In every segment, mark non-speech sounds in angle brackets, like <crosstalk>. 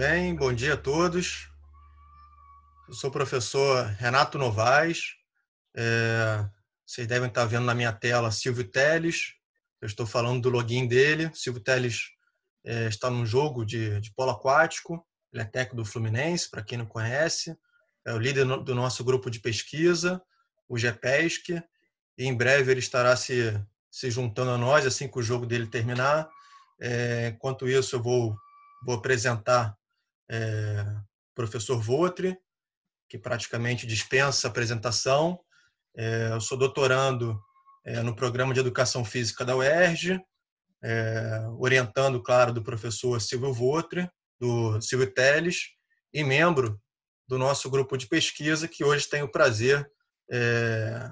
bem? Bom dia a todos. Eu sou o professor Renato Novaes. É, vocês devem estar vendo na minha tela Silvio Teles. Eu estou falando do login dele. Silvio Teles é, está num jogo de, de polo aquático. Ele é técnico do Fluminense, para quem não conhece. É o líder do nosso grupo de pesquisa, o GPESC. E em breve ele estará se, se juntando a nós assim que o jogo dele terminar. É, enquanto isso, eu vou, vou apresentar é, professor Votri, que praticamente dispensa apresentação. É, eu sou doutorando é, no programa de Educação Física da UERJ, é, orientando, claro, do professor Silvio Votri, do Silvio Teles, e membro do nosso grupo de pesquisa, que hoje tem o prazer é,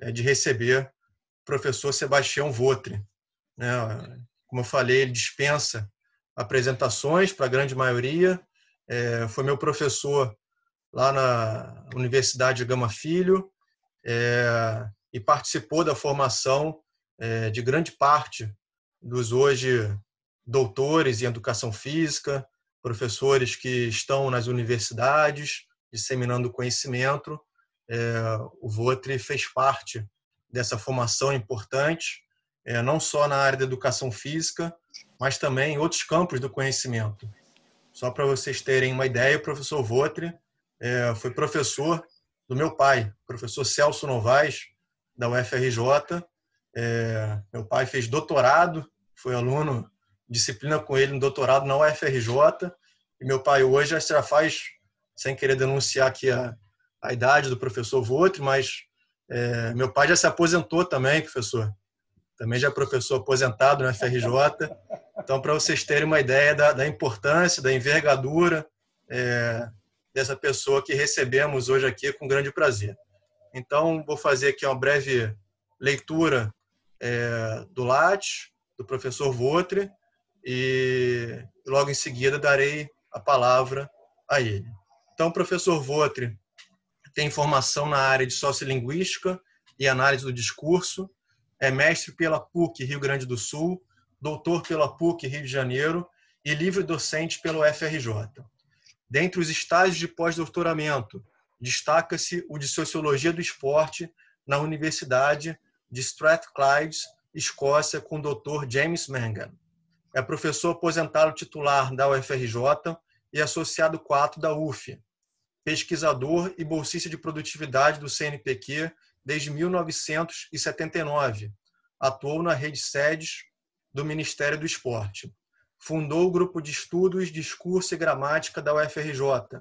é de receber o professor Sebastião Votri. Né? Como eu falei, ele dispensa apresentações para a grande maioria. É, foi meu professor lá na Universidade Gama Filho é, e participou da formação é, de grande parte dos hoje doutores em educação física, professores que estão nas universidades disseminando conhecimento. É, o Votri fez parte dessa formação importante, é, não só na área da educação física, mas também em outros campos do conhecimento. Só para vocês terem uma ideia, o professor Votri é, foi professor do meu pai, professor Celso Novaes, da UFRJ. É, meu pai fez doutorado, foi aluno, disciplina com ele no doutorado na UFRJ. E meu pai hoje já faz, sem querer denunciar aqui a, a idade do professor Votri, mas é, meu pai já se aposentou também, professor. Também já é professor aposentado na FRJ. Então, para vocês terem uma ideia da, da importância, da envergadura é, dessa pessoa que recebemos hoje aqui com grande prazer. Então, vou fazer aqui uma breve leitura é, do Lattes, do professor Votre, e logo em seguida darei a palavra a ele. Então, o professor Votre tem formação na área de sociolinguística e análise do discurso, é mestre pela PUC Rio Grande do Sul, doutor pela PUC Rio de Janeiro e livre docente pelo FRJ. Dentre os estágios de pós-doutoramento, destaca-se o de Sociologia do Esporte na Universidade de Strathclyde, Escócia, com o Dr. James Mangan. É professor aposentado titular da UFRJ e associado 4 da UF, pesquisador e bolsista de produtividade do CNPq desde 1979. Atuou na rede sedes do Ministério do Esporte. Fundou o grupo de estudos Discurso e Gramática da UFRJ,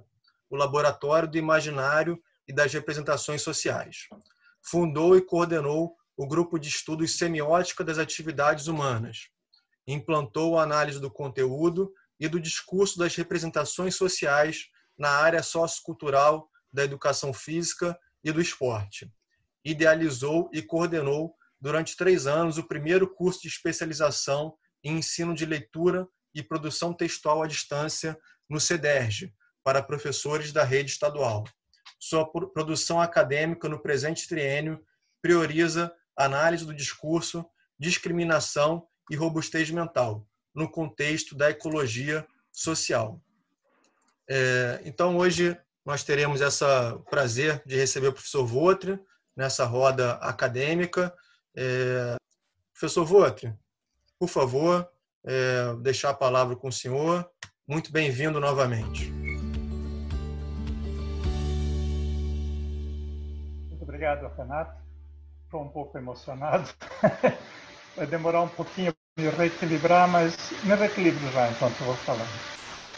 o Laboratório do Imaginário e das Representações Sociais. Fundou e coordenou o grupo de estudos Semiótica das Atividades Humanas. Implantou a análise do conteúdo e do discurso das representações sociais na área sociocultural da educação física e do esporte. Idealizou e coordenou durante três anos o primeiro curso de especialização em ensino de leitura e produção textual à distância no CEDERJ, para professores da rede estadual. Sua produção acadêmica no presente triênio prioriza análise do discurso, discriminação e robustez mental, no contexto da ecologia social. É, então, hoje nós teremos esse prazer de receber o professor Votre nessa roda acadêmica. É, professor Votre, por favor, é, deixar a palavra com o senhor. Muito bem-vindo novamente. Muito obrigado, Renato. Estou um pouco emocionado. <laughs> Vai demorar um pouquinho para me reequilibrar, mas me reequilibro já enquanto vou falando.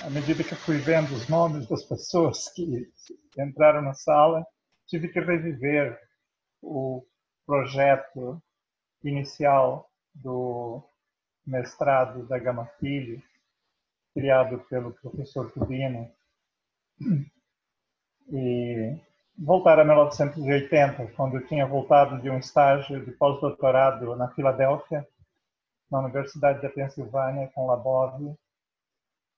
À medida que fui vendo os nomes das pessoas que entraram na sala, tive que reviver o projeto inicial do mestrado da Gama Filho, criado pelo professor Tubino, e voltar a 1980, quando eu tinha voltado de um estágio de pós-doutorado na Filadélfia, na Universidade da Pensilvânia, com Labov,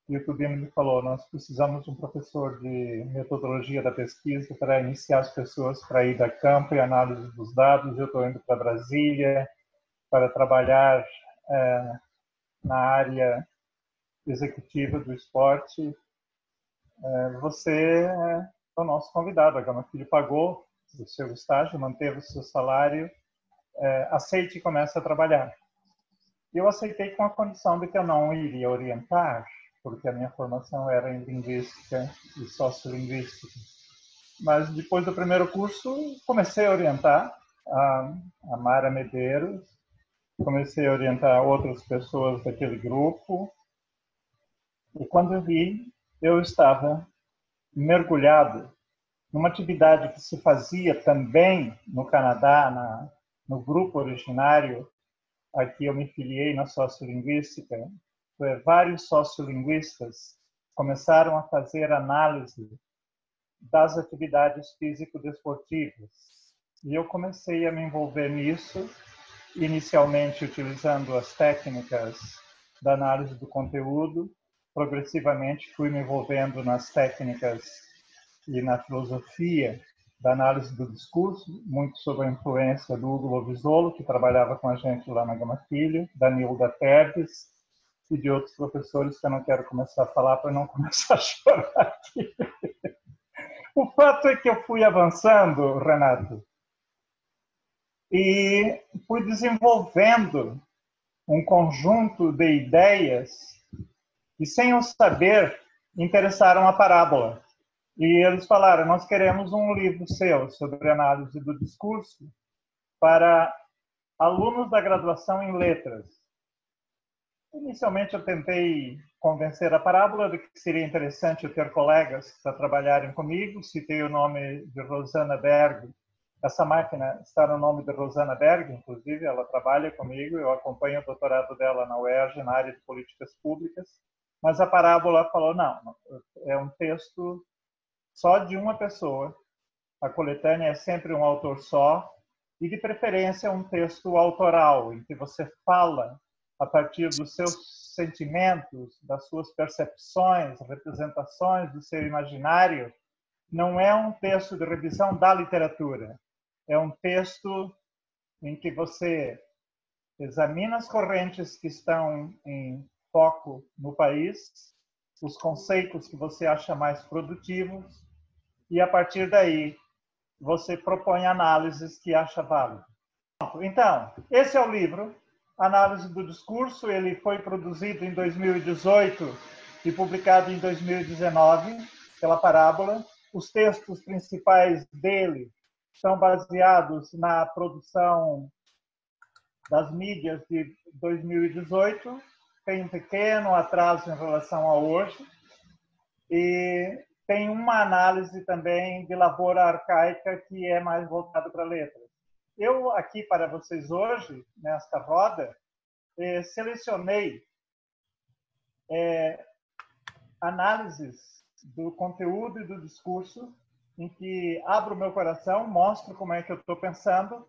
e o Tubino me falou, nós precisamos de um professor de metodologia da pesquisa para iniciar as pessoas para ir da campo e análise dos dados. Eu estou indo para Brasília para trabalhar é, na área executiva do esporte é, você é o nosso convidado. A Gama Filho pagou o seu estágio, manteve o seu salário, é, aceite e comece a trabalhar. Eu aceitei com a condição de que eu não iria orientar, porque a minha formação era em linguística e sociolinguística. Mas depois do primeiro curso, comecei a orientar a, a Mara Medeiros, comecei a orientar outras pessoas daquele grupo. E quando vi, eu estava mergulhado numa atividade que se fazia também no Canadá, na, no grupo originário aqui eu me filiei na sociolinguística, vários sociolinguistas começaram a fazer análise das atividades físico-desportivas. E eu comecei a me envolver nisso, inicialmente utilizando as técnicas da análise do conteúdo, progressivamente fui me envolvendo nas técnicas e na filosofia da análise do discurso, muito sobre a influência do Hugo Lovisolo, que trabalhava com a gente lá na Gama Filho, Danilo Terdes e de outros professores que eu não quero começar a falar para não <laughs> começar a chorar aqui. O fato é que eu fui avançando, Renato, e fui desenvolvendo um conjunto de ideias e, sem eu saber, interessaram a parábola. E eles falaram: Nós queremos um livro seu sobre análise do discurso para alunos da graduação em letras. Inicialmente, eu tentei convencer a parábola de que seria interessante eu ter colegas para trabalharem comigo. Citei o nome de Rosana Berg. Essa máquina está no nome de Rosana Berg, inclusive, ela trabalha comigo. Eu acompanho o doutorado dela na UERJ, na área de políticas públicas. Mas a parábola falou: não, é um texto só de uma pessoa. A coletânea é sempre um autor só e, de preferência, um texto autoral, em que você fala a partir dos seus sentimentos, das suas percepções, representações do seu imaginário. Não é um texto de revisão da literatura. É um texto em que você examina as correntes que estão em foco no país, os conceitos que você acha mais produtivos e a partir daí você propõe análises que acha válido. Então, esse é o livro, Análise do Discurso. Ele foi produzido em 2018 e publicado em 2019 pela Parábola. Os textos principais dele são baseados na produção das mídias de 2018. Tem um pequeno atraso em relação a hoje. E tem uma análise também de lavoura arcaica que é mais voltada para letras. Eu aqui para vocês hoje, nesta roda, eh, selecionei eh, análises do conteúdo e do discurso em que abro meu coração, mostro como é que eu estou pensando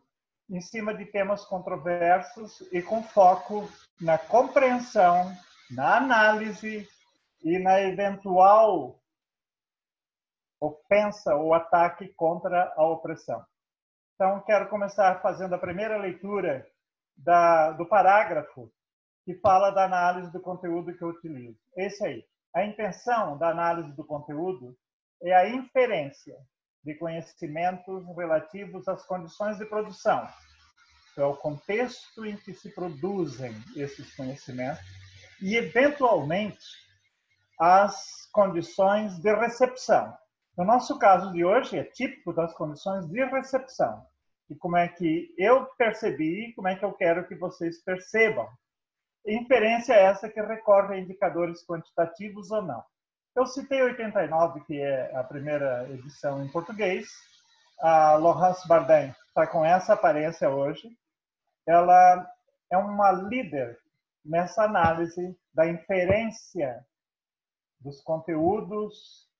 em cima de temas controversos e com foco na compreensão, na análise e na eventual ofensa ou ataque contra a opressão. Então, quero começar fazendo a primeira leitura da, do parágrafo que fala da análise do conteúdo que eu utilizo. Esse aí. A intenção da análise do conteúdo é a inferência de conhecimentos relativos às condições de produção. É o contexto em que se produzem esses conhecimentos e, eventualmente, as condições de recepção. No nosso caso de hoje, é típico das condições de recepção. E como é que eu percebi, como é que eu quero que vocês percebam. Inferência é essa que recorre a indicadores quantitativos ou não. Eu citei 89, que é a primeira edição em português. A Laurence Bardin está com essa aparência hoje. Ela é uma líder nessa análise da inferência dos conteúdos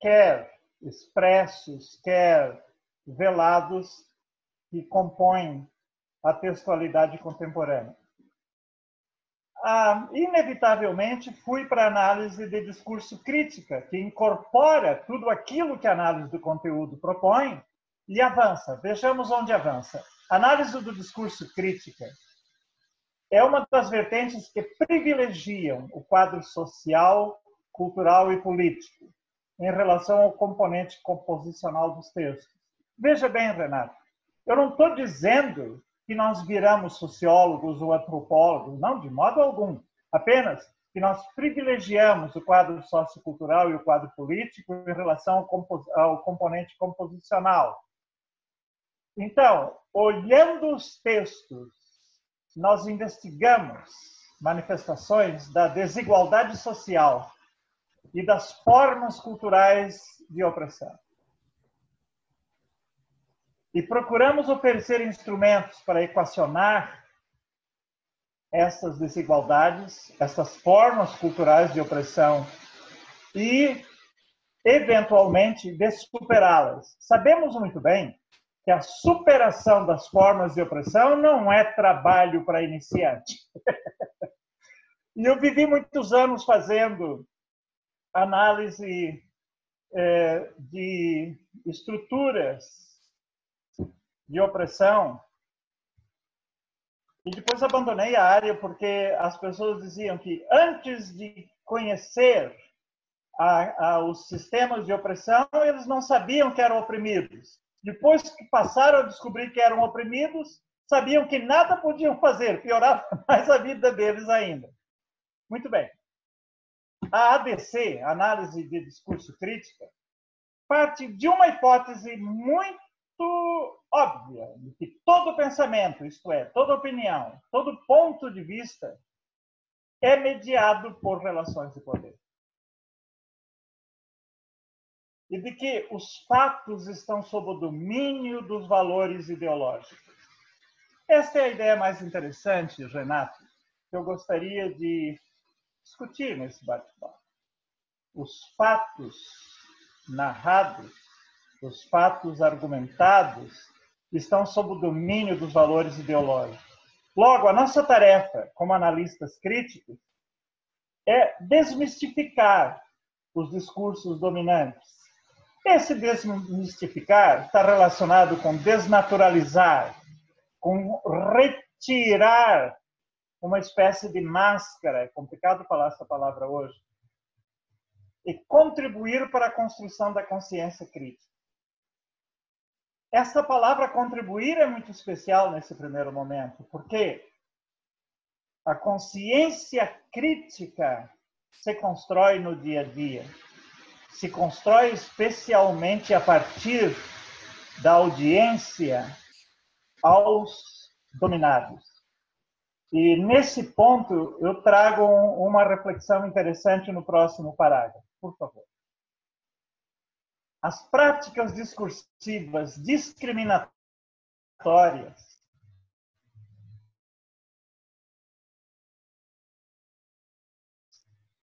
quer expressos, quer velados, que compõem a textualidade contemporânea. Ah, inevitavelmente, fui para a análise de discurso crítica, que incorpora tudo aquilo que a análise do conteúdo propõe e avança. Vejamos onde avança. análise do discurso crítica é uma das vertentes que privilegiam o quadro social cultural e político em relação ao componente composicional dos textos. Veja bem, Renato, eu não estou dizendo que nós viramos sociólogos ou antropólogos, não, de modo algum. Apenas que nós privilegiamos o quadro sociocultural e o quadro político em relação ao componente composicional. Então, olhando os textos, nós investigamos manifestações da desigualdade social e das formas culturais de opressão. E procuramos oferecer instrumentos para equacionar essas desigualdades, essas formas culturais de opressão e, eventualmente, de superá-las. Sabemos muito bem que a superação das formas de opressão não é trabalho para iniciante. <laughs> e eu vivi muitos anos fazendo análise é, de estruturas de opressão. E depois abandonei a área porque as pessoas diziam que antes de conhecer a, a, os sistemas de opressão, eles não sabiam que eram oprimidos. Depois que passaram a descobrir que eram oprimidos, sabiam que nada podiam fazer, piorava <laughs> mais a vida deles ainda. Muito bem. A ADC, Análise de Discurso Crítica, parte de uma hipótese muito óbvia de que todo pensamento, isto é, toda opinião, todo ponto de vista é mediado por relações de poder. E de que os fatos estão sob o domínio dos valores ideológicos. Esta é a ideia mais interessante, Renato, que eu gostaria de discutir nesse bate-papo. Os fatos narrados, os fatos argumentados, estão sob o domínio dos valores ideológicos. Logo, a nossa tarefa como analistas críticos é desmistificar os discursos dominantes. Esse desmistificar está relacionado com desnaturalizar, com retirar uma espécie de máscara, é complicado falar essa palavra hoje, e contribuir para a construção da consciência crítica. Essa palavra contribuir é muito especial nesse primeiro momento, porque a consciência crítica se constrói no dia a dia, se constrói especialmente a partir da audiência aos dominados. E nesse ponto eu trago uma reflexão interessante no próximo parágrafo, por favor as práticas discursivas discriminatórias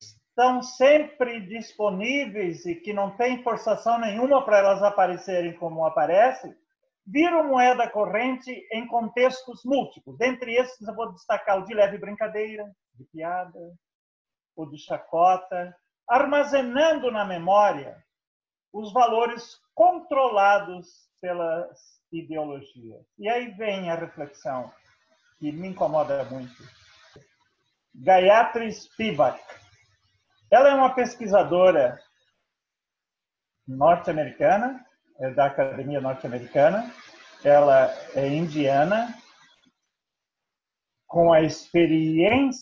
estão sempre disponíveis e que não tem forçação nenhuma para elas aparecerem como aparecem, viram moeda corrente em contextos múltiplos. Dentre esses, eu vou destacar o de leve brincadeira, de piada, o de chacota, armazenando na memória os valores controlados pelas ideologias. E aí vem a reflexão que me incomoda muito. Gayatri Spivak. Ela é uma pesquisadora norte-americana, é da Academia Norte-Americana. Ela é indiana, com a experiência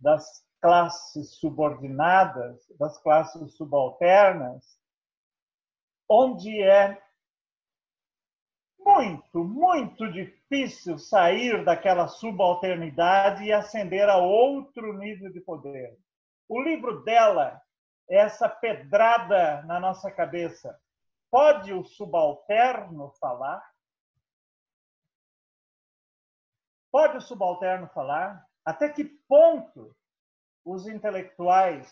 das classes subordinadas, das classes subalternas, onde é muito, muito difícil sair daquela subalternidade e ascender a outro nível de poder. O livro dela é essa pedrada na nossa cabeça. Pode o subalterno falar? Pode o subalterno falar? Até que ponto os intelectuais,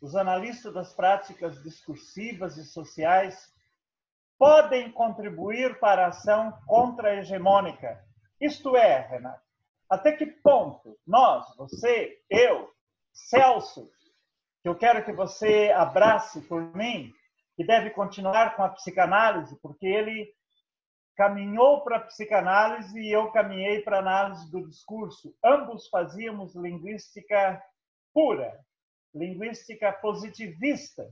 os analistas das práticas discursivas e sociais podem contribuir para a ação contra-hegemônica. Isto é, Renato, até que ponto nós, você, eu, Celso, que eu quero que você abrace por mim, que deve continuar com a psicanálise, porque ele caminhou para a psicanálise e eu caminhei para a análise do discurso. Ambos fazíamos linguística pura, linguística positivista.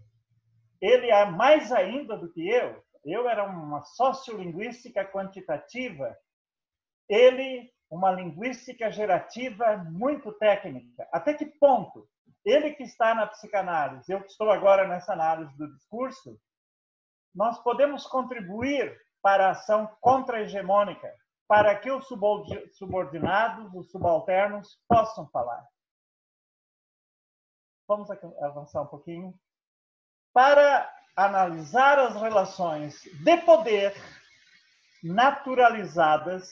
Ele é mais ainda do que eu. Eu era uma sociolinguística quantitativa. Ele, uma linguística gerativa muito técnica. Até que ponto? Ele que está na psicanálise, eu que estou agora nessa análise do discurso, nós podemos contribuir para ação contra-hegemônica, para que os subordinados, os subalternos, possam falar. Vamos avançar um pouquinho. Para analisar as relações de poder naturalizadas,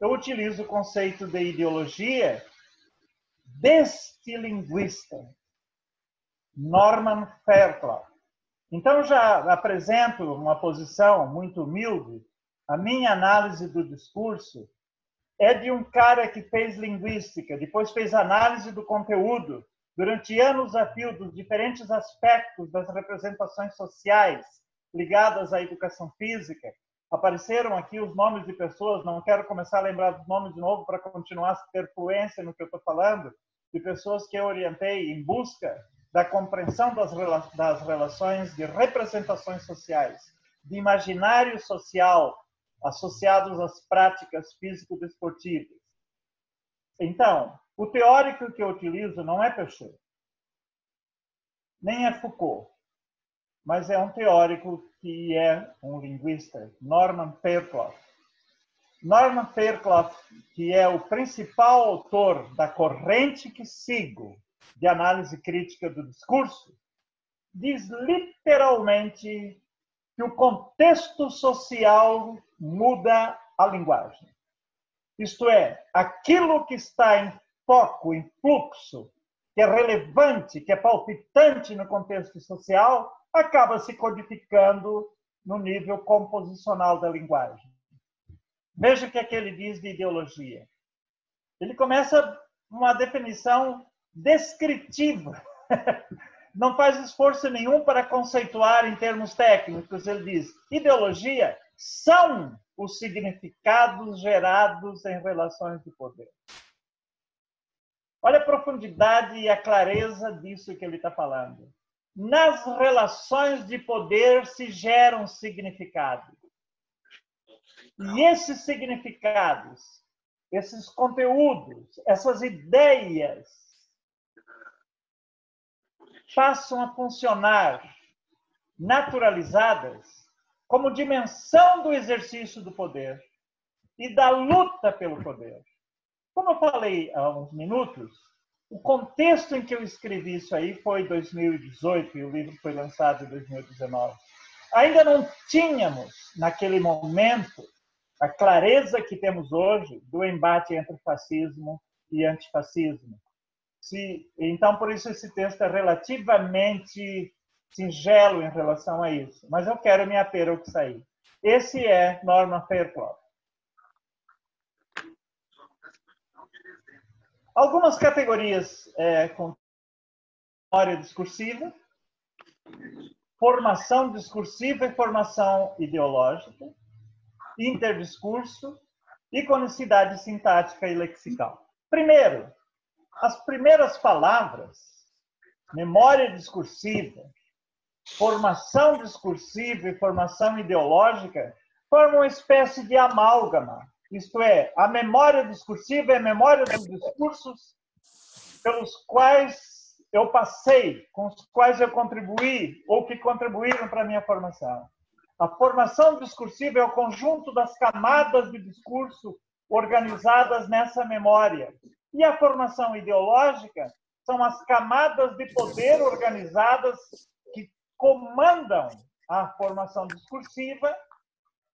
eu utilizo o conceito de ideologia deste linguista, Norman Fairclough. Então, já apresento uma posição muito humilde. A minha análise do discurso é de um cara que fez linguística, depois fez análise do conteúdo, durante anos a fio dos diferentes aspectos das representações sociais ligadas à educação física. Apareceram aqui os nomes de pessoas, não quero começar a lembrar dos nomes de novo para continuar a ter fluência no que eu estou falando, de pessoas que eu orientei em busca da compreensão das, das relações de representações sociais, de imaginário social associados às práticas físico-desportivas. Então, o teórico que eu utilizo não é Peugeot, nem é Foucault, mas é um teórico que é um linguista, Norman Fairclough. Norman Fairclough, que é o principal autor da corrente que sigo de análise crítica do discurso, diz literalmente que o contexto social muda a linguagem. Isto é, aquilo que está em foco, em fluxo, que é relevante, que é palpitante no contexto social, acaba se codificando no nível composicional da linguagem. Veja o que é que ele diz de ideologia. Ele começa uma definição descritiva. <laughs> Não faz esforço nenhum para conceituar em termos técnicos. Ele diz: ideologia são os significados gerados em relações de poder. Olha a profundidade e a clareza disso que ele está falando. Nas relações de poder se geram significados. E esses significados, esses conteúdos, essas ideias passam a funcionar naturalizadas como dimensão do exercício do poder e da luta pelo poder. Como eu falei há uns minutos, o contexto em que eu escrevi isso aí foi 2018 e o livro foi lançado em 2019. Ainda não tínhamos, naquele momento, a clareza que temos hoje do embate entre fascismo e antifascismo. Então, por isso, esse texto é relativamente singelo em relação a isso. Mas eu quero me ater ao que sair. Esse é Norman Fairclough. Algumas categorias é, com discursiva, formação discursiva e formação ideológica, interdiscurso, iconicidade sintática e lexical. Primeiro, as primeiras palavras, memória discursiva, formação discursiva e formação ideológica, formam uma espécie de amálgama isto é, a memória discursiva é a memória dos discursos pelos quais eu passei, com os quais eu contribuí ou que contribuíram para a minha formação. A formação discursiva é o conjunto das camadas de discurso organizadas nessa memória. E a formação ideológica são as camadas de poder organizadas que comandam a formação discursiva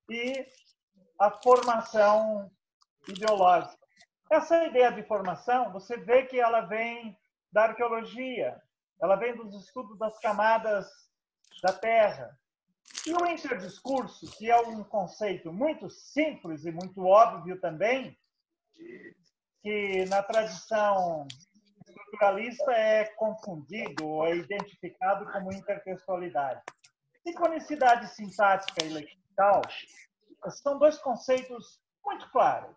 e a formação ideológica. Essa ideia de formação, você vê que ela vem da arqueologia, ela vem dos estudos das camadas da Terra. E o interdiscurso, que é um conceito muito simples e muito óbvio também, que na tradição estruturalista é confundido ou é identificado como intertextualidade. Sincronicidade sintática e lexical são dois conceitos muito claros.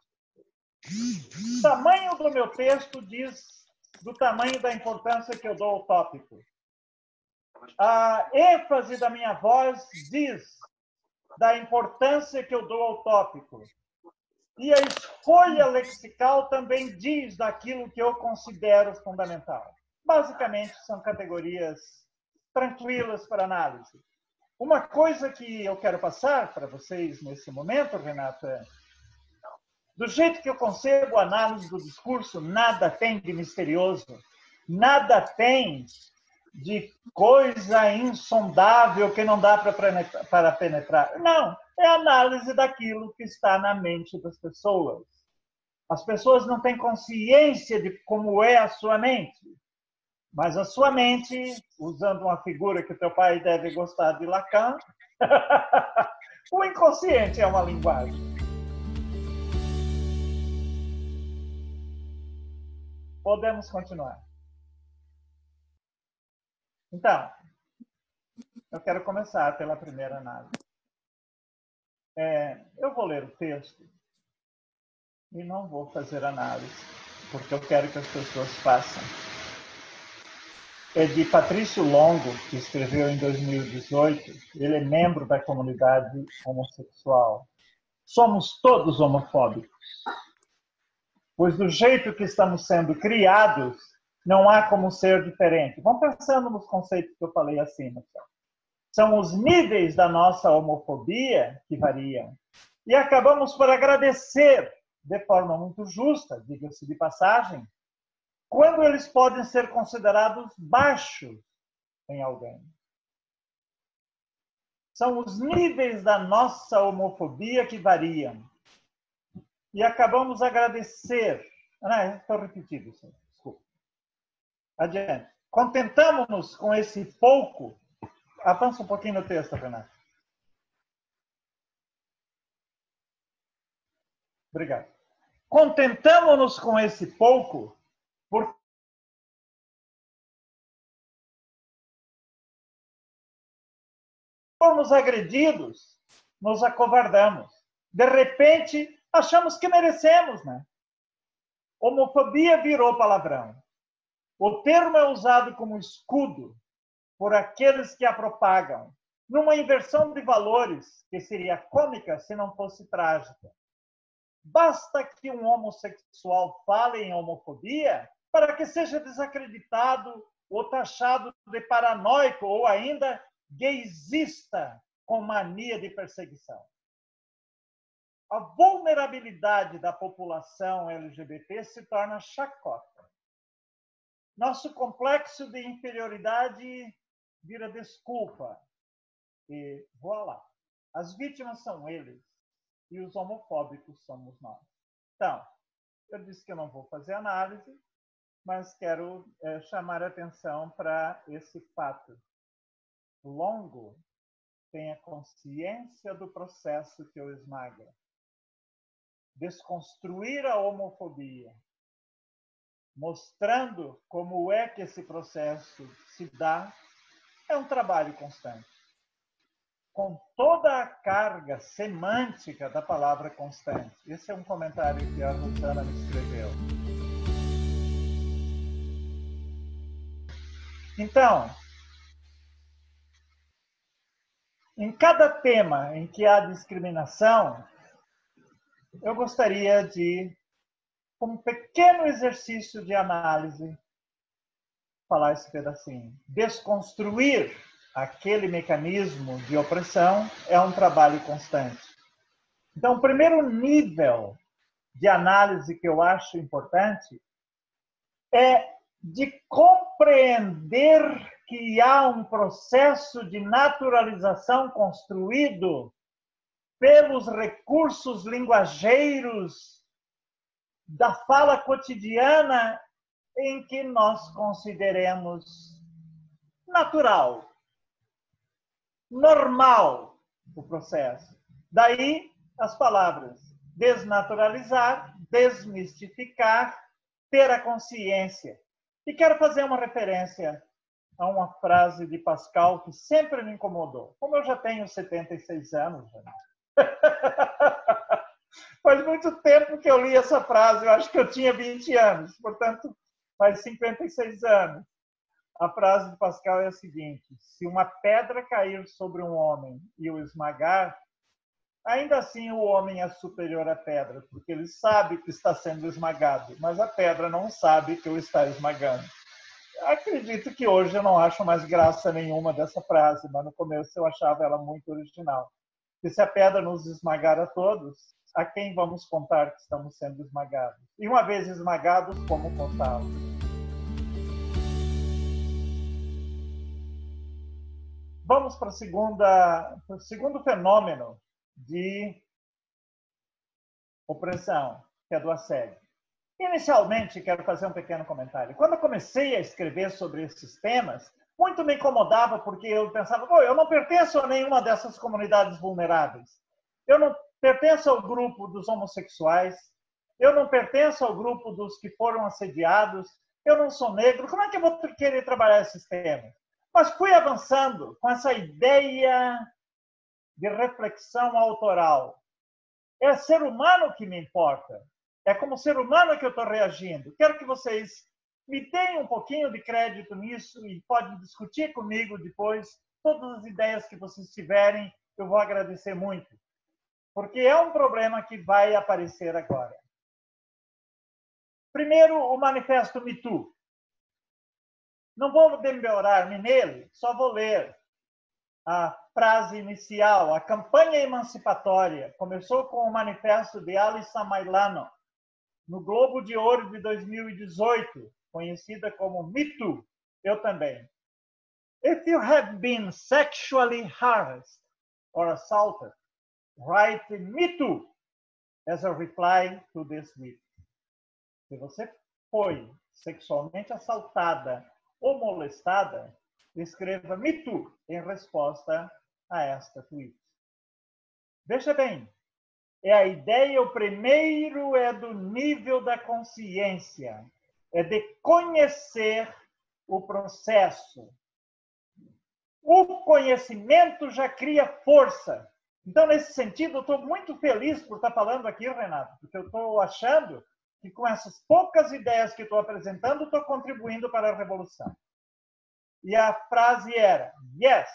O tamanho do meu texto diz do tamanho da importância que eu dou ao tópico. A ênfase da minha voz diz da importância que eu dou ao tópico. E a escolha lexical também diz daquilo que eu considero fundamental. Basicamente, são categorias tranquilas para análise. Uma coisa que eu quero passar para vocês nesse momento, Renata, é do jeito que eu concebo a análise do discurso, nada tem de misterioso, nada tem de coisa insondável que não dá para penetrar. Não, é análise daquilo que está na mente das pessoas. As pessoas não têm consciência de como é a sua mente, mas a sua mente, usando uma figura que teu pai deve gostar de Lacan, <laughs> o inconsciente é uma linguagem. Podemos continuar. Então, eu quero começar pela primeira análise. É, eu vou ler o texto e não vou fazer análise, porque eu quero que as pessoas façam. É de Patrício Longo, que escreveu em 2018. Ele é membro da comunidade homossexual. Somos todos homofóbicos, pois do jeito que estamos sendo criados, não há como ser diferente. Vamos pensando nos conceitos que eu falei acima. Então. São os níveis da nossa homofobia que variam. E acabamos por agradecer de forma muito justa, diga-se de passagem, quando eles podem ser considerados baixos em alguém. São os níveis da nossa homofobia que variam. E acabamos agradecer. Ah, estou repetindo isso. Adiante. Contentamos-nos com esse pouco. Avança um pouquinho no texto, Renato. Obrigado. Contentamos-nos com esse pouco, porque formos agredidos, nos acovardamos. De repente, achamos que merecemos, né? Homofobia virou palavrão. O termo é usado como escudo por aqueles que a propagam, numa inversão de valores que seria cômica se não fosse trágica. Basta que um homossexual fale em homofobia para que seja desacreditado ou taxado de paranoico ou ainda gaysista com mania de perseguição. A vulnerabilidade da população LGBT se torna chacota nosso complexo de inferioridade vira desculpa. E voilà. As vítimas são eles e os homofóbicos somos nós. Então, eu disse que eu não vou fazer análise, mas quero é, chamar a atenção para esse fato. Longo tem a consciência do processo que o esmaga. Desconstruir a homofobia mostrando como é que esse processo se dá, é um trabalho constante. Com toda a carga semântica da palavra constante. Esse é um comentário que a Rosana me escreveu. Então, em cada tema em que há discriminação, eu gostaria de como um pequeno exercício de análise, falar esse pedacinho. Desconstruir aquele mecanismo de opressão é um trabalho constante. Então, o primeiro nível de análise que eu acho importante é de compreender que há um processo de naturalização construído pelos recursos linguageiros da fala cotidiana em que nós consideremos natural, normal o processo. Daí as palavras desnaturalizar, desmistificar, ter a consciência. E quero fazer uma referência a uma frase de Pascal que sempre me incomodou. Como eu já tenho 76 anos, <laughs> Faz muito tempo que eu li essa frase, eu acho que eu tinha 20 anos, portanto, faz 56 anos. A frase de Pascal é a seguinte: se uma pedra cair sobre um homem e o esmagar, ainda assim o homem é superior à pedra, porque ele sabe que está sendo esmagado, mas a pedra não sabe que o está esmagando. Acredito que hoje eu não acho mais graça nenhuma dessa frase, mas no começo eu achava ela muito original. E se a pedra nos esmagar a todos, a quem vamos contar que estamos sendo esmagados? E uma vez esmagados, como contá-lo? Vamos para, segunda, para o segundo fenômeno de opressão, que é do assédio. Inicialmente, quero fazer um pequeno comentário. Quando eu comecei a escrever sobre esses temas, muito me incomodava porque eu pensava, eu não pertenço a nenhuma dessas comunidades vulneráveis. Eu não pertenço ao grupo dos homossexuais, eu não pertenço ao grupo dos que foram assediados, eu não sou negro. Como é que eu vou querer trabalhar esses temas? Mas fui avançando com essa ideia de reflexão autoral. É ser humano que me importa. É como ser humano que eu estou reagindo. Quero que vocês me deem um pouquinho de crédito nisso e podem discutir comigo depois todas as ideias que vocês tiverem. Eu vou agradecer muito, porque é um problema que vai aparecer agora. Primeiro, o manifesto Me Too. Não vou demorar-me nele, só vou ler a frase inicial. A campanha emancipatória começou com o manifesto de Alissa Mailano, no Globo de Ouro de 2018, conhecida como Me Too, eu também. If you have been sexually harassed or assaulted, write Me Too as a reply to this tweet. Se você foi sexualmente assaltada ou molestada, escreva Me Too em resposta a esta tweet. Veja bem, é a ideia, o primeiro é do nível da consciência, é de conhecer o processo. O conhecimento já cria força. Então, nesse sentido, eu estou muito feliz por estar falando aqui, Renato, porque eu estou achando que com essas poucas ideias que estou apresentando, estou contribuindo para a revolução. E a frase era: Yes,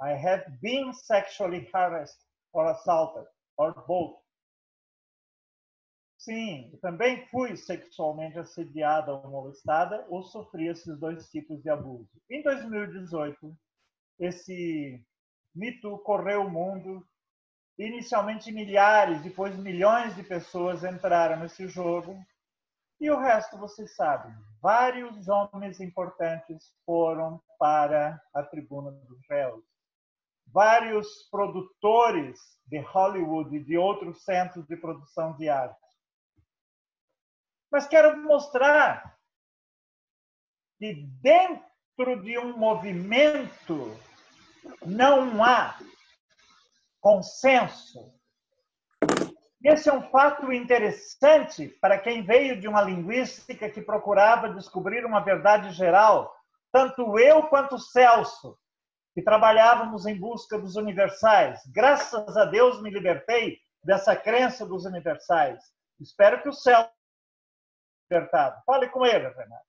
I have been sexually harassed or assaulted or both. Sim, eu também fui sexualmente assediada ou molestada ou sofri esses dois tipos de abuso. Em 2018, esse mito correu o mundo. Inicialmente milhares, depois milhões de pessoas entraram nesse jogo. E o resto vocês sabem. Vários homens importantes foram para a tribuna dos réus vários produtores de Hollywood e de outros centros de produção de arte. Mas quero mostrar que dentro de um movimento não há consenso. Esse é um fato interessante para quem veio de uma linguística que procurava descobrir uma verdade geral. Tanto eu quanto Celso que trabalhávamos em busca dos universais. Graças a Deus me libertei dessa crença dos universais. Espero que o céu libertado. Fale com ele, Renato.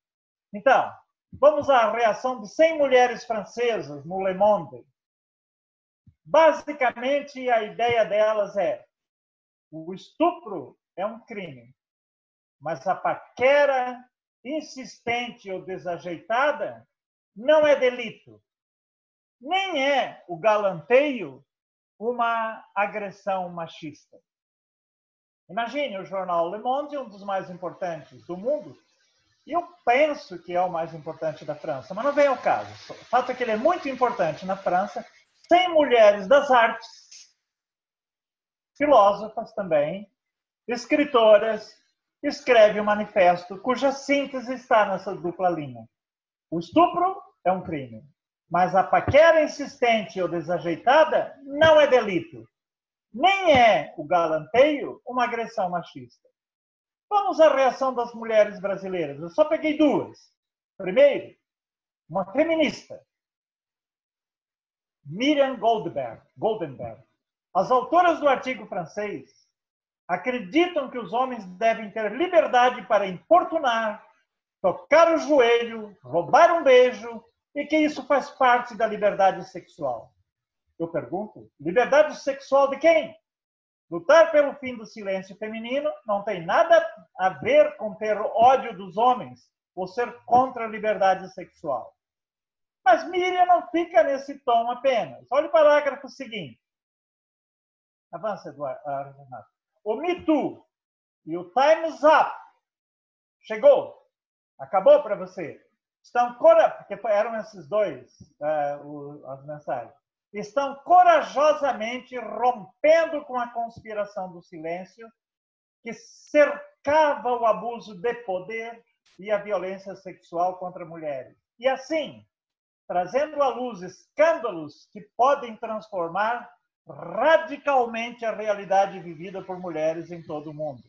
Então, vamos à reação de 100 mulheres francesas no Le Monde. Basicamente, a ideia delas é: o estupro é um crime, mas a paquera insistente ou desajeitada não é delito nem é o galanteio uma agressão machista. Imagine o jornal Le Monde, um dos mais importantes do mundo, e eu penso que é o mais importante da França, mas não vem ao caso. O fato é que ele é muito importante na França, tem mulheres das artes, filósofas também, escritoras, escreve um manifesto cuja síntese está nessa dupla linha. O estupro é um crime. Mas a paquera insistente ou desajeitada não é delito. Nem é o galanteio uma agressão machista. Vamos à reação das mulheres brasileiras. Eu só peguei duas. Primeiro, uma feminista, Miriam Goldberg, Goldenberg. As autoras do artigo francês acreditam que os homens devem ter liberdade para importunar, tocar o joelho, roubar um beijo e que isso faz parte da liberdade sexual. Eu pergunto, liberdade sexual de quem? Lutar pelo fim do silêncio feminino não tem nada a ver com ter ódio dos homens ou ser contra a liberdade sexual. Mas Miriam não fica nesse tom apenas. Olha o parágrafo seguinte. Avança, Eduardo. Ah, o Me Too e o Time's Up chegou. Acabou para você. Estão porque eram esses dois uh, as mensagens. Estão corajosamente rompendo com a conspiração do silêncio que cercava o abuso de poder e a violência sexual contra mulheres. E assim, trazendo à luz escândalos que podem transformar radicalmente a realidade vivida por mulheres em todo o mundo.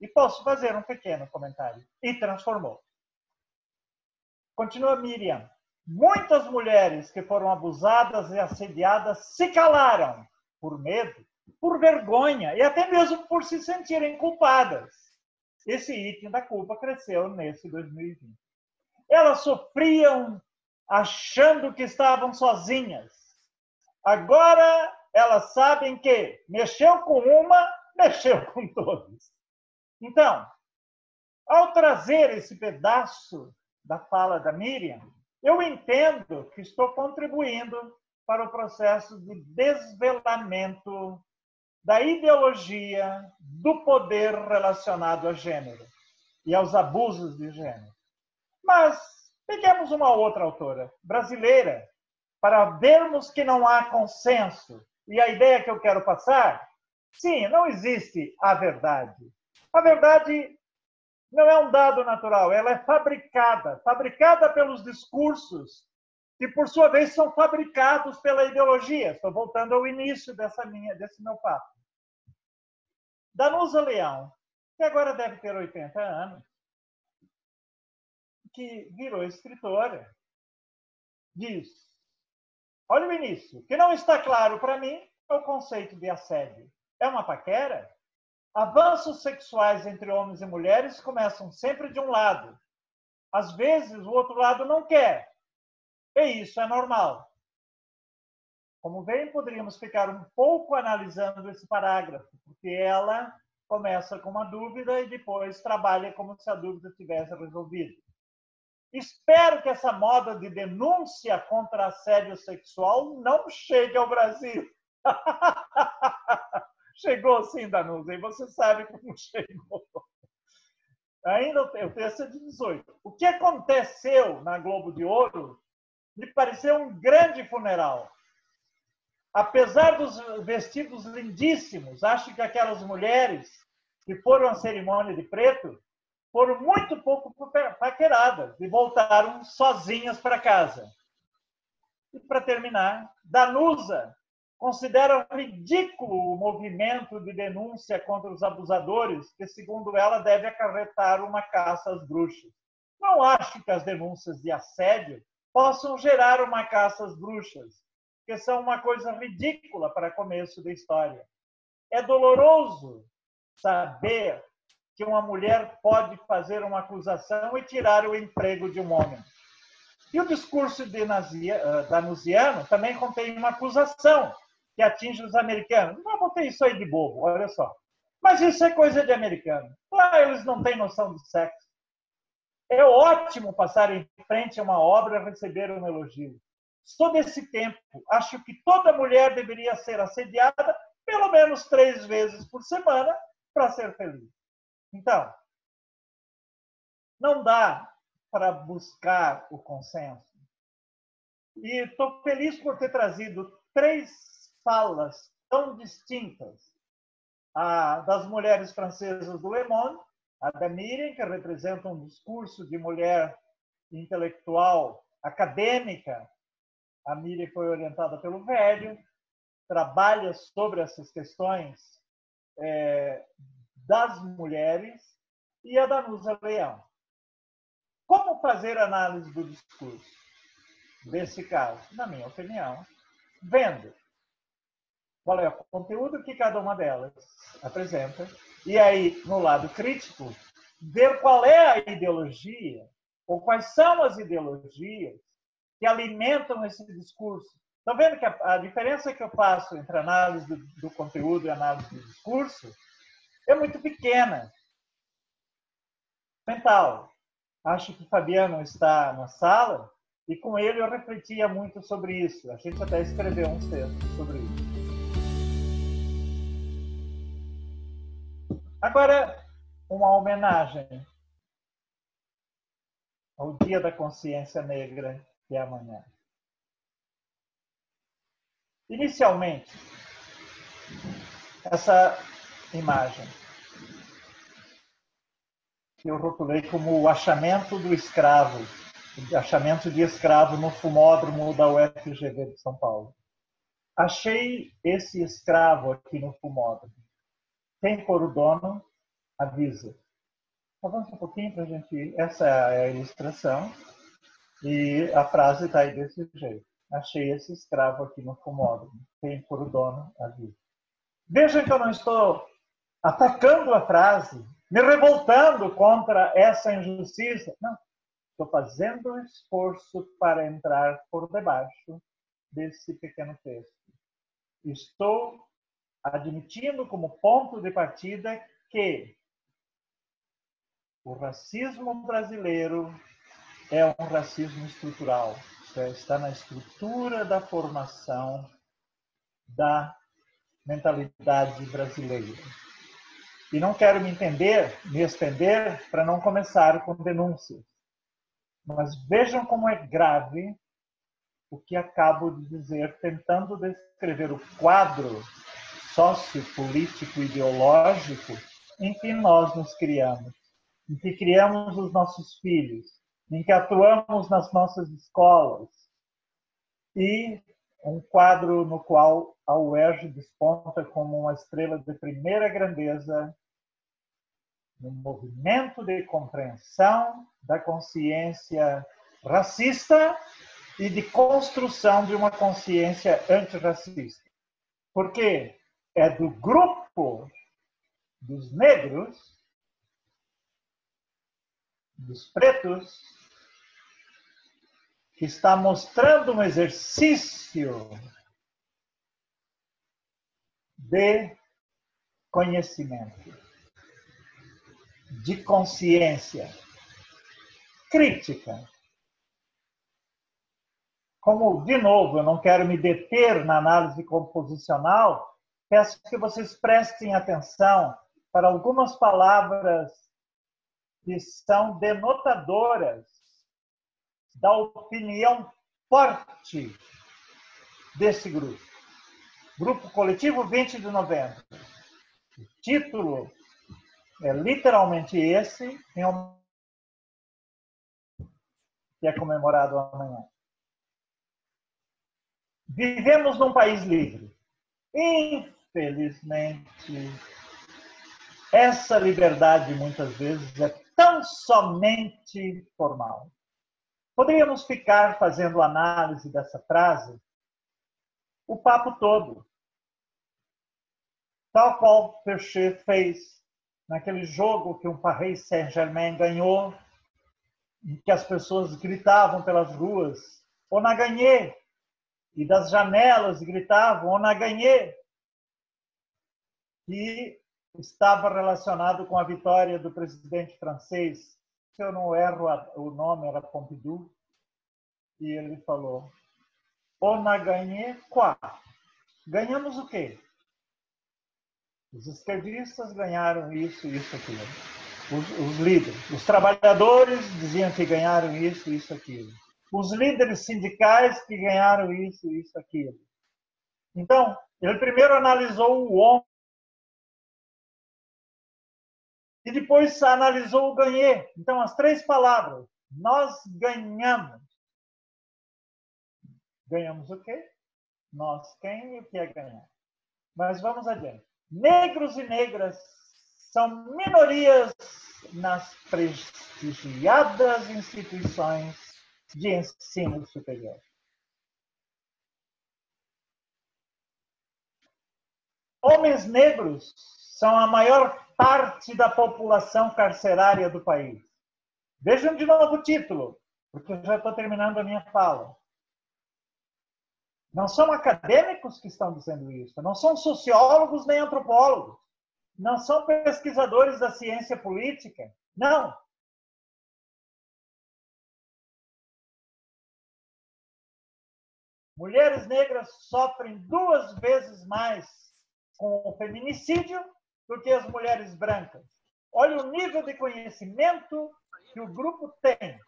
E posso fazer um pequeno comentário. E transformou. Continua Miriam. Muitas mulheres que foram abusadas e assediadas se calaram por medo, por vergonha e até mesmo por se sentirem culpadas. Esse item da culpa cresceu nesse 2020. Elas sofriam achando que estavam sozinhas. Agora elas sabem que mexeu com uma, mexeu com todos. Então, ao trazer esse pedaço da fala da Miriam, eu entendo que estou contribuindo para o processo de desvelamento da ideologia do poder relacionado a gênero e aos abusos de gênero. Mas peguemos uma outra autora brasileira para vermos que não há consenso. E a ideia que eu quero passar, sim, não existe a verdade. A verdade não é um dado natural, ela é fabricada, fabricada pelos discursos que por sua vez são fabricados pela ideologia. Estou voltando ao início dessa minha, desse meu papo. Danusa Leão, que agora deve ter 80 anos, que virou escritora, diz: Olha o início. Que não está claro para mim é o conceito de assédio. É uma paquera? Avanços sexuais entre homens e mulheres começam sempre de um lado. Às vezes, o outro lado não quer. E isso é normal. Como bem, poderíamos ficar um pouco analisando esse parágrafo, porque ela começa com uma dúvida e depois trabalha como se a dúvida tivesse resolvido. Espero que essa moda de denúncia contra assédio sexual não chegue ao Brasil. <laughs> Chegou sim, Danusa, e você sabe como <laughs> chegou. Ainda o texto é de 18. O que aconteceu na Globo de Ouro me pareceu um grande funeral. Apesar dos vestidos lindíssimos, acho que aquelas mulheres que foram à cerimônia de preto foram muito pouco paqueradas e voltaram sozinhas para casa. E para terminar, Danusa considera ridículo o movimento de denúncia contra os abusadores, que, segundo ela, deve acarretar uma caça às bruxas. Não acho que as denúncias de assédio possam gerar uma caça às bruxas, que são uma coisa ridícula para começo da história. É doloroso saber que uma mulher pode fazer uma acusação e tirar o emprego de um homem. E o discurso de Nazia, Danusiano também contém uma acusação que atinge os americanos. Não botei isso aí de bobo, olha só. Mas isso é coisa de americano. Lá eles não têm noção de sexo. É ótimo passar em frente a uma obra e receber um elogio. Sou desse tempo. Acho que toda mulher deveria ser assediada pelo menos três vezes por semana para ser feliz. Então, não dá para buscar o consenso. E estou feliz por ter trazido três falas tão distintas a, das mulheres francesas do Le Monde, a da Miriam, que representa um discurso de mulher intelectual acadêmica. A Miriam foi orientada pelo velho, trabalha sobre essas questões é, das mulheres, e a Danusa Leão. Como fazer análise do discurso desse caso? Na minha opinião, vendo qual é o conteúdo que cada uma delas apresenta. E aí, no lado crítico, ver qual é a ideologia, ou quais são as ideologias que alimentam esse discurso. Estão vendo que a, a, diferença que eu faço entre análise do, do conteúdo e análise do discurso é muito pequena. Mental. Acho que Fabiano está na sala e com ele eu refletia muito sobre isso. A gente até escreveu um texto sobre isso. Agora, uma homenagem ao Dia da Consciência Negra, que é amanhã. Inicialmente, essa imagem que eu rotulei como o achamento do escravo, o achamento de escravo no fumódromo da UFGV de São Paulo. Achei esse escravo aqui no fumódromo. Quem for o dono, avisa. Avança um pouquinho para a gente. Essa é a ilustração. E a frase está aí desse jeito. Achei esse escravo aqui no fumódromo. Quem for o dono, avisa. Veja que eu não estou atacando a frase, me revoltando contra essa injustiça. Não. Estou fazendo um esforço para entrar por debaixo desse pequeno texto. Estou admitindo como ponto de partida que o racismo brasileiro é um racismo estrutural, está na estrutura da formação da mentalidade brasileira. E não quero me entender, me estender para não começar com denúncias. Mas vejam como é grave o que acabo de dizer, tentando descrever o quadro sociopolítico ideológico em que nós nos criamos em que criamos os nossos filhos, em que atuamos nas nossas escolas e um quadro no qual a UERJ desponta como uma estrela de primeira grandeza no movimento de compreensão da consciência racista e de construção de uma consciência antirracista. Porque é do grupo dos negros dos pretos, que está mostrando um exercício de conhecimento, de consciência crítica. Como, de novo, eu não quero me deter na análise composicional, peço que vocês prestem atenção para algumas palavras que são denotadoras da opinião forte desse grupo. Grupo Coletivo 20 de Novembro. O título é literalmente esse, que é comemorado amanhã. Vivemos num país livre. Infelizmente, essa liberdade muitas vezes é tão somente formal. Poderíamos ficar fazendo análise dessa frase o papo todo, tal qual Peugeot fez naquele jogo que o Paris Saint-Germain ganhou, em que as pessoas gritavam pelas ruas, ou na ganhê, e das janelas gritavam, ou na ganhê, e estava relacionado com a vitória do presidente francês, se eu não erro o nome, era Pompidou, e ele falou: On a gagné quoi? Ganhamos o quê? Os esquerdistas ganharam isso, isso, aquilo. Os, os líderes, os trabalhadores diziam que ganharam isso, isso, aquilo. Os líderes sindicais que ganharam isso, isso, aquilo. Então, ele primeiro analisou o e depois analisou o ganhei. Então, as três palavras. Nós ganhamos. Ganhamos o quê? Nós quem e o que é ganhar. Mas vamos adiante. Negros e negras são minorias nas prestigiadas instituições de ensino superior. Homens negros são a maior parte da população carcerária do país. Vejam de novo o título, porque eu já estou terminando a minha fala. Não são acadêmicos que estão dizendo isso, não são sociólogos nem antropólogos, não são pesquisadores da ciência política, não. Mulheres negras sofrem duas vezes mais com o feminicídio do que as mulheres brancas. Olha o nível de conhecimento que o grupo tem.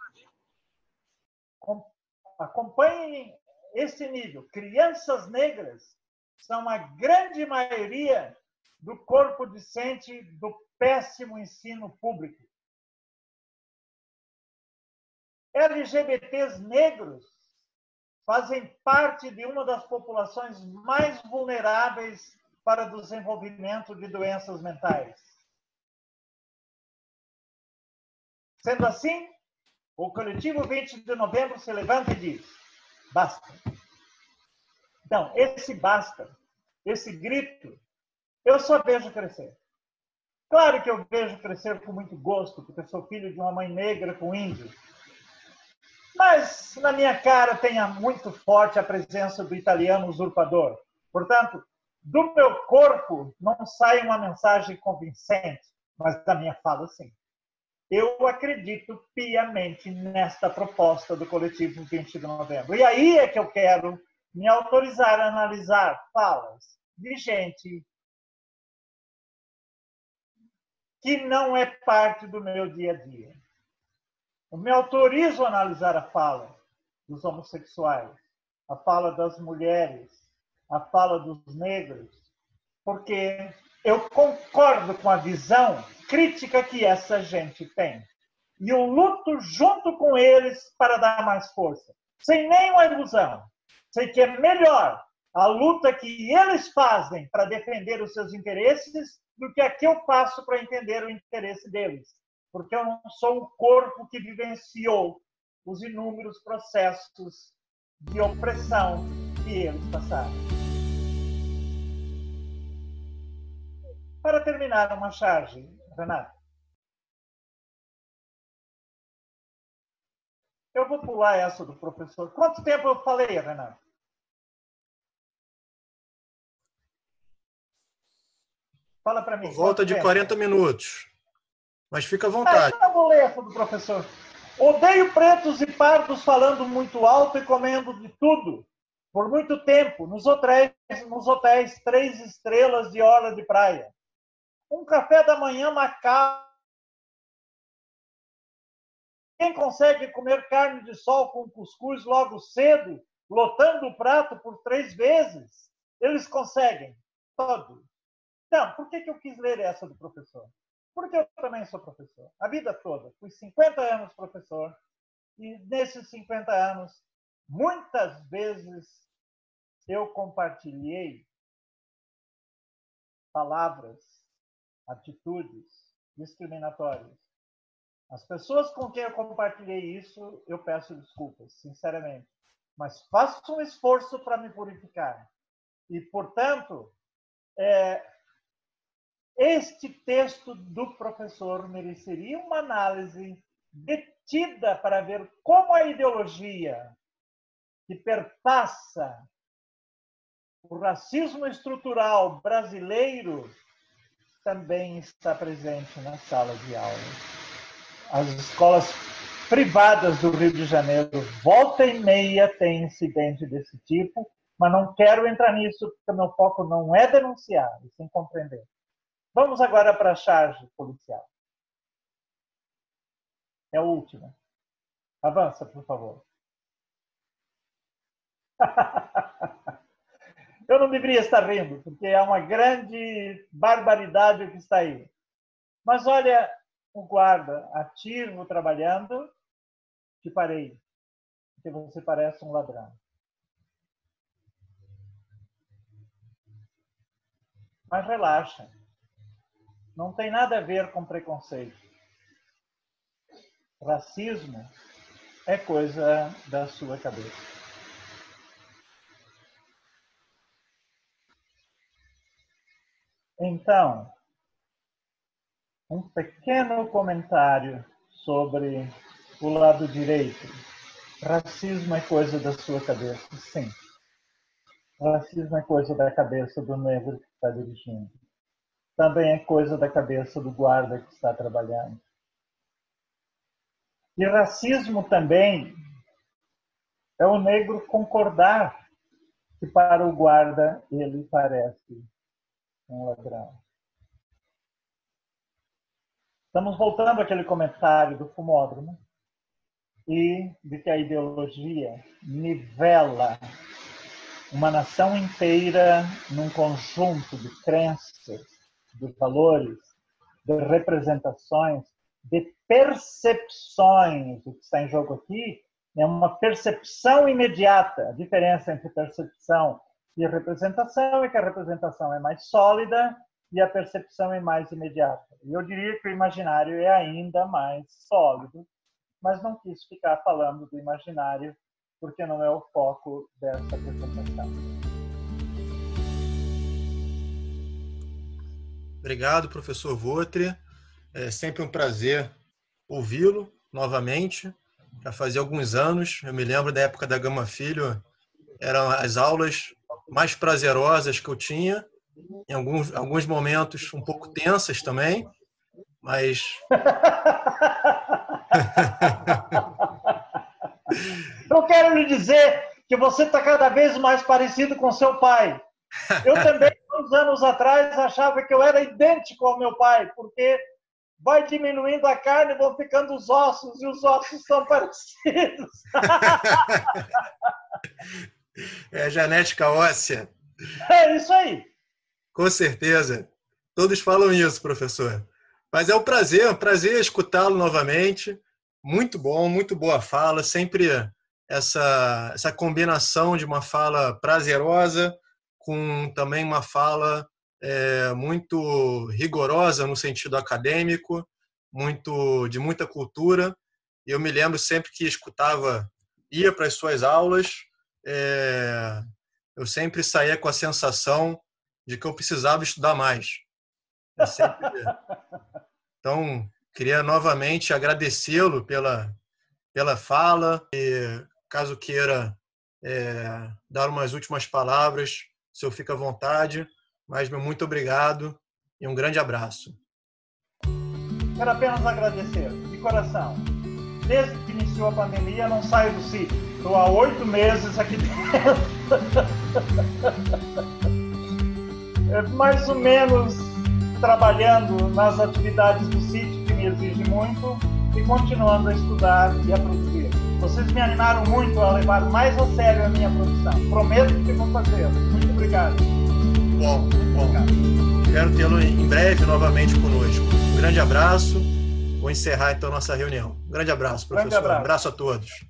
Acompanhem esse nível. Crianças negras são a grande maioria do corpo docente do péssimo ensino público. LGBTs negros fazem parte de uma das populações mais vulneráveis para desenvolvimento de doenças mentais. Sendo assim, o coletivo 20 de novembro se levanta e diz: basta. Então, esse basta, esse grito, eu só vejo crescer. Claro que eu vejo crescer com muito gosto, porque sou filho de uma mãe negra com índio. Mas na minha cara tem muito forte a presença do italiano usurpador. Portanto, do meu corpo não sai uma mensagem convincente, mas da minha fala sim. Eu acredito piamente nesta proposta do coletivo 20 de novembro. E aí é que eu quero me autorizar a analisar falas de gente que não é parte do meu dia a dia. Eu me autorizo a analisar a fala dos homossexuais, a fala das mulheres, a fala dos negros, porque eu concordo com a visão crítica que essa gente tem. E eu luto junto com eles para dar mais força, sem nenhuma ilusão. Sei que é melhor a luta que eles fazem para defender os seus interesses do que a que eu faço para entender o interesse deles. Porque eu não sou o corpo que vivenciou os inúmeros processos de opressão passaram. Para terminar uma charge, Renato. Eu vou pular essa do professor. Quanto tempo eu falei, Renato? Fala para mim. Volta de tempo? 40 minutos. Mas fica à vontade. Ah, eu vou ler essa do professor. Odeio pretos e pardos falando muito alto e comendo de tudo. Por muito tempo, nos hotéis, nos hotéis três estrelas de hora de praia um café da manhã macabro. Quem consegue comer carne de sol com cuscuz logo cedo, lotando o prato por três vezes? Eles conseguem, todos. Então, por que, que eu quis ler essa do professor? Porque eu também sou professor. A vida toda. Fui 50 anos professor. E nesses 50 anos, muitas vezes eu compartilhei palavras atitudes discriminatórias. As pessoas com quem eu compartilhei isso, eu peço desculpas, sinceramente. Mas faço um esforço para me purificar. E, portanto, é, este texto do professor mereceria uma análise detida para ver como a ideologia que perpassa o racismo estrutural brasileiro também está presente na sala de aula. As escolas privadas do Rio de Janeiro, volta e meia, tem incidente desse tipo, mas não quero entrar nisso, porque meu foco não é denunciar, e sim compreender. Vamos agora para a charge policial. É a última. Avança, por favor. Eu não deveria estar rindo, porque é uma grande barbaridade o que está aí. Mas olha, o guarda ativo trabalhando, te parei, porque você parece um ladrão. Mas relaxa, não tem nada a ver com preconceito. Racismo é coisa da sua cabeça. Então, um pequeno comentário sobre o lado direito. Racismo é coisa da sua cabeça, sim. Racismo é coisa da cabeça do negro que está dirigindo. Também é coisa da cabeça do guarda que está trabalhando. E racismo também é o negro concordar que para o guarda ele parece um ladrão. Estamos voltando àquele comentário do fumódromo e de que a ideologia nivela uma nação inteira num conjunto de crenças, de valores, de representações, de percepções. O que está em jogo aqui é uma percepção imediata. A diferença entre percepção e representação é que a representação é mais sólida e a percepção é mais imediata. Eu diria que o imaginário é ainda mais sólido, mas não quis ficar falando do imaginário porque não é o foco dessa apresentação. Obrigado, professor Votre. É sempre um prazer ouvi-lo novamente. Já fazia alguns anos, eu me lembro da época da Gama Filho, eram as aulas mais prazerosas que eu tinha em alguns, alguns momentos um pouco tensas também, mas. <laughs> Eu quero lhe dizer que você está cada vez mais parecido com seu pai. Eu também, uns anos atrás, achava que eu era idêntico ao meu pai, porque vai diminuindo a carne, vão ficando os ossos, e os ossos são <laughs> parecidos. <laughs> <laughs> É genética óssea. É isso aí. Com certeza. Todos falam isso, professor. Mas é um prazer, é um prazer escutá-lo novamente. Muito bom, muito boa fala. Sempre essa, essa combinação de uma fala prazerosa com também uma fala é, muito rigorosa no sentido acadêmico, muito de muita cultura. Eu me lembro sempre que escutava, ia para as suas aulas, é, eu sempre saía com a sensação de que eu precisava estudar mais. Sempre... <laughs> Então, queria novamente agradecê-lo pela, pela fala. E, caso queira é, dar umas últimas palavras, o senhor fica à vontade. Mas meu muito obrigado e um grande abraço. Quero apenas agradecer, de coração. Desde que iniciou a pandemia, não saio do sítio. Estou há oito meses aqui <laughs> dentro. é mais ou menos trabalhando nas atividades do sítio, que me exige muito, e continuando a estudar e a produzir. Vocês me animaram muito a levar mais a sério a minha produção. Prometo que vou fazer. Muito obrigado. Bom, bom. Espero tê-lo em breve novamente conosco. Um grande abraço. Vou encerrar então nossa reunião. Um grande abraço, professor. Grande abraço. Um abraço a todos.